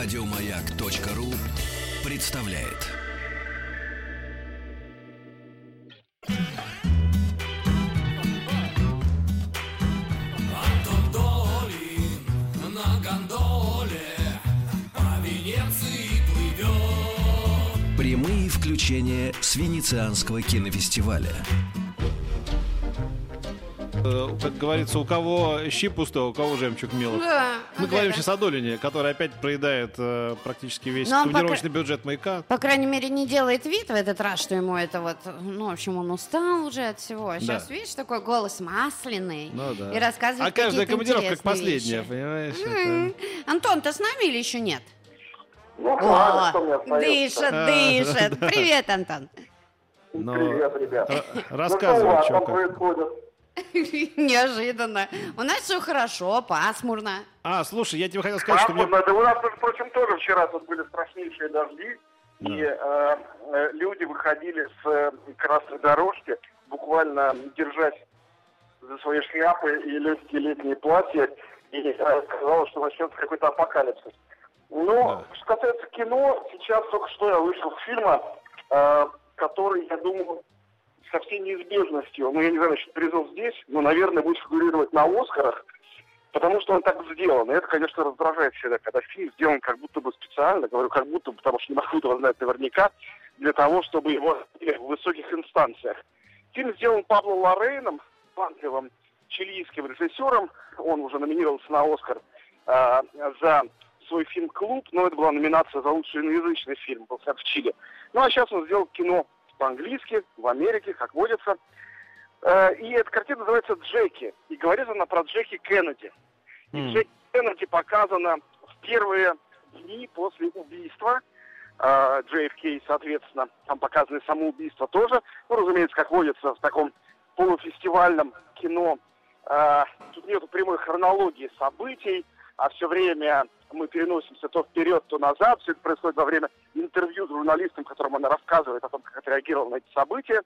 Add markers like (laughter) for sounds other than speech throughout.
Радиомаяк.ру представляет. Прямые включения с Венецианского кинофестиваля. Э, Как говорится, у кого щи пустой, у кого жемчуг мел. Да, Мы вот говорим это. сейчас о Долине, который опять проедает э, практически весь Но он командировочный бюджет маяка. По крайней мере, не делает вид в этот раз, что ему это вот... Ну, в общем, он устал уже от всего. Сейчас, Да. видишь, такой голос масляный. Ну да. И рассказывает А каждая командировка как последняя, вещи. понимаешь? М. это- Антон, ты с нами или еще нет? Ну, О, что дышит, А, дышит. (laughs) Привет, Антон. Но- Привет, ребят. Р- ну, что Рассказывай, что происходит? (laughs) Неожиданно. У нас все хорошо, пасмурно. А, слушай, я тебе хотел сказать, что мне... Пасмурно. Да у нас, между прочим, тоже вчера тут были страшнейшие дожди. Да. И э, э, люди выходили с э, красной дорожки, буквально держась за свои шляпы и легкие летние платья. И э, казалось, что начнется какой-то апокалипсис. Но, Да. что касается кино, сейчас только что я вышел с фильма, э, который, я думаю, со всей неизбежностью, ну, я не знаю, насчет призов здесь, но, наверное, будет фигурировать на Оскарах, потому что он так сделан. И это, конечно, раздражает всегда, когда фильм сделан как будто бы специально, говорю, как будто бы, потому что не могу этого знать наверняка, для того, чтобы его в высоких инстанциях. Фильм сделан Пабло Лорейном, талантливым чилийским режиссером. Он уже номинировался на Оскар э, за свой фильм «Клуб», но это была номинация за лучший иноязычный фильм, был снят в Чили. Ну, а сейчас он сделал кино по-английски, в Америке, как водится. Э, И эта картина называется «Джеки». И говорит она про Джеки Кеннеди. И. Джеки Кеннеди показана в первые дни после убийства э, JFK, соответственно. Там показаны самоубийства тоже. Ну, разумеется, как водится в таком полуфестивальном кино. Э, Тут нету прямой хронологии событий, а все время мы переносимся то вперед, то назад. Все это происходит во время интервью с журналистом, которым она рассказывает о том, как отреагировала на эти события.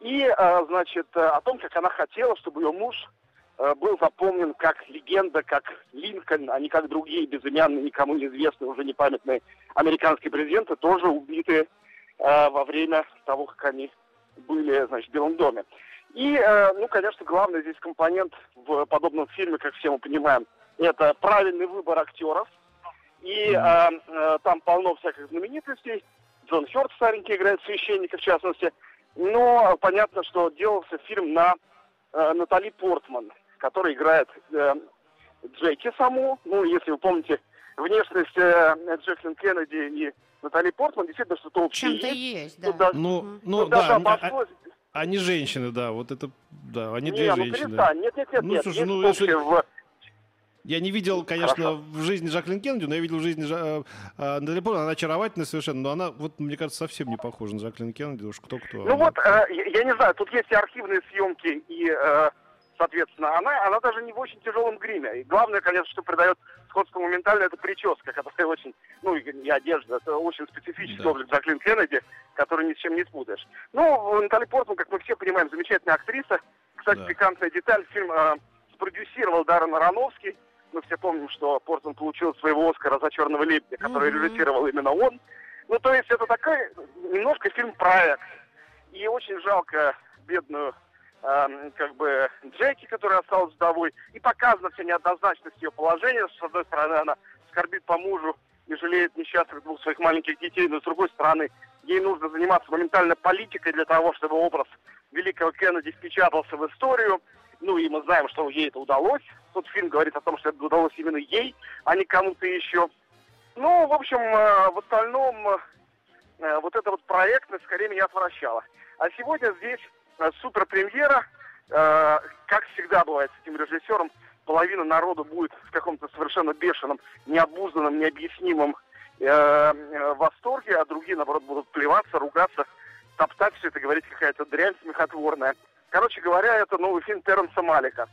И, э, значит, э, о том, как она хотела, чтобы ее муж э, был запомнен как легенда, как Линкольн, а не как другие безымянные, никому неизвестные, уже непамятные американские президенты, тоже убитые э, во время того, как они были, значит, в Белом доме. И, ну, конечно, главный здесь компонент в подобном фильме, как все мы понимаем, это правильный выбор актеров. И э, э, там полно всяких знаменитостей. Джон Хёрд старенький играет священника, в частности. Но понятно, что делался фильм на э, Натали Портман, которая играет э, Джеки саму. Ну, если вы помните, внешность э, Джеклин Кеннеди и Натали Портман действительно что-то общее чем-то есть. есть, Тут да. даже- Ну, ну тут даже да, они- а- обошлось. они женщины, да, вот это, да, они Не, две ну женщины. перестань. Нет, нет, нет, Ну, нет. слушай, Есть ну, общее если- в- Я не видел, конечно, Хорошо. в жизни Жаклин Кеннеди, но я видел в жизни Жа- э, Натали Портман. Она очаровательная совершенно, но она, вот, мне кажется, совсем не похожа на Жаклин Кеннеди, уж кто-кто. Ну вот, э, я, не знаю, тут есть и архивные съемки, и, э, соответственно, она, она даже не в очень тяжелом гриме. И главное, конечно, что придает сходство моментально, это прическа, которая очень, ну и, и одежда, это очень специфический Да. облик Жаклин Кеннеди, который ни с чем не спутаешь. Ну, Натали Портман, как мы все понимаем, замечательная актриса. Кстати, Да. пикантная деталь, фильм э, спродюсировал Даррен Аронофский. Мы все помним, что Портман получил своего Оскара за «Черного лебедя», который Мгм. режиссировал именно он. Ну, то есть это такой немножко фильм-проект. И очень жалко бедную эм, как бы Джеки, которая осталась вдовой. И показана вся неоднозначность ее положения. С одной стороны, она скорбит по мужу и жалеет несчастных двух своих маленьких детей, но с другой стороны, ей нужно заниматься моментально политикой для того, чтобы образ великого Кеннеди впечатался в историю. Ну и мы знаем, что ей это удалось. Тот фильм говорит о том, что это удалось именно ей, а не кому-то еще. Ну, в общем, э, в остальном э, вот эта вот проектность скорее меня отвращала. А сегодня здесь э, супер-премьера. Э, как всегда бывает с этим режиссером, половина народу будет в каком-то совершенно бешеном, необузданном, необъяснимом восторге, а другие, наоборот, будут плеваться, ругаться, топтать все это, говорить какая-то дрянь смехотворная. Короче говоря, это новый фильм Терренса Малика,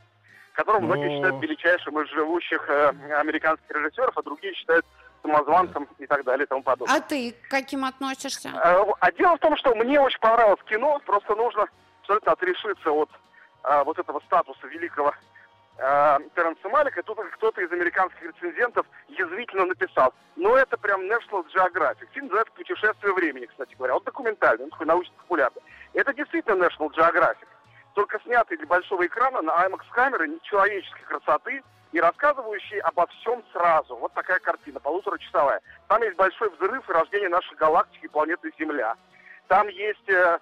которого многие О. считают величайшим из живущих э, американских режиссеров, а другие считают самозванцем и так далее и тому подобное. А ты к каким относишься? Э, А дело в том, что мне очень понравилось кино, просто нужно абсолютно отрешиться от э, вот этого статуса великого э, Терренса Малика, тут кто-то из американских рецензентов язвительно написал. Но это прям National Geographic. Фильм называется «Путешествие времени», кстати говоря. Он документальный, он такой научно-популярный. Это действительно National Geographic. Только снятый для большого экрана на IMAX камеры нечеловеческой красоты и рассказывающий обо всем сразу. Вот такая картина, полуторачасовая. Там есть большой взрыв и рождение нашей галактики, планеты Земля. Там есть э,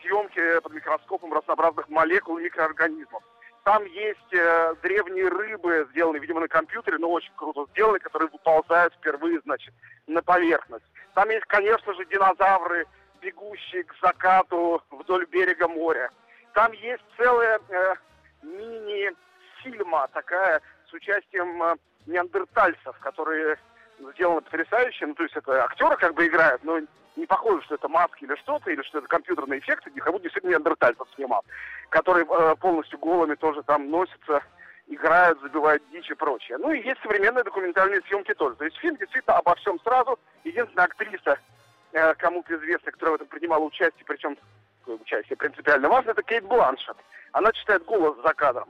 съемки под микроскопом разнообразных молекул и микроорганизмов. Там есть э, древние рыбы, сделанные, видимо, на компьютере, но очень круто сделанные, которые выползают впервые, значит, на поверхность. Там есть, конечно же, динозавры, бегущие к закату вдоль берега моря. Там есть целая э, мини-фильма такая с участием э, неандертальцев, которые сделаны потрясающе. Ну, то есть это актеры как бы играют, но не похоже, что это маски или что-то, или что это компьютерные эффекты, как будто действительно неандертальцев снимал, которые э, полностью голыми тоже там носятся, играют, забивают дичь и прочее. Ну и есть современные документальные съемки тоже. То есть фильм действительно обо всем сразу. Единственная актриса, э, кому-то известная, которая в этом принимала участие, причем участие принципиально важно, это Кейт Бланшет. Она читает голос за кадром.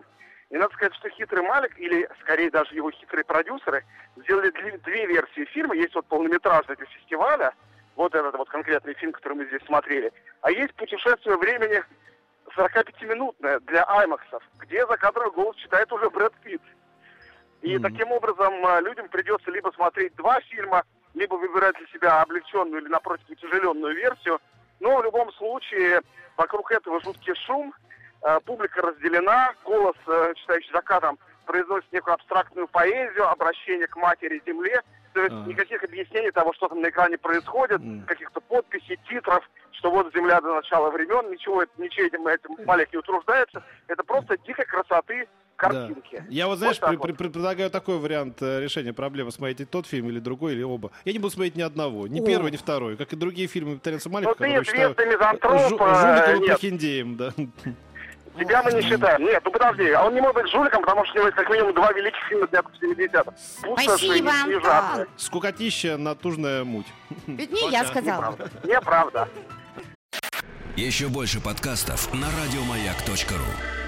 И надо сказать, что хитрый Малик, или скорее даже его хитрые продюсеры, сделали две, версии фильма. Есть вот полнометражный для фестиваля, вот этот вот конкретный фильм, который мы здесь смотрели. А есть «Путешествие времени» 45-минутное для аймаксов, где за кадровый голос читает уже Брэд Питт. И Мгм. таким образом э, людям придется либо смотреть два фильма, либо выбирать для себя облегченную или, напротив, утяжеленную версию. Но в любом случае вокруг этого жуткий шум, э, публика разделена, голос, э, читающий за кадром, произносит некую абстрактную поэзию, обращение к матери земле. То есть Ага. никаких объяснений того, что там на экране происходит, Мгм. каких-то подписей, титров, что вот земля до начала времен, ничего это- ничем этим Малик не утруждается. Это просто дикой красоты картинки. Да. Я вот, знаешь, так при- вот. при- при- предлагаю такой вариант э, решения проблемы. Смотреть тот фильм или другой, или оба. Я не буду смотреть ни одного. Ни О. первый, ни второй. Как и другие фильмы Теренса Малика, Ну, ты которые считаю мизантроп, жу- э, жуликом да. Тебя мы не считаем. Нет, ну подожди, а он не может быть жуликом, потому что у него есть как минимум два великих фильма в 70-х. Пустоши и Спасибо. Антон. Скукотища, натужная муть. Ведь не я сказала. Неправда. Еще больше подкастов на радиомаяк.ру.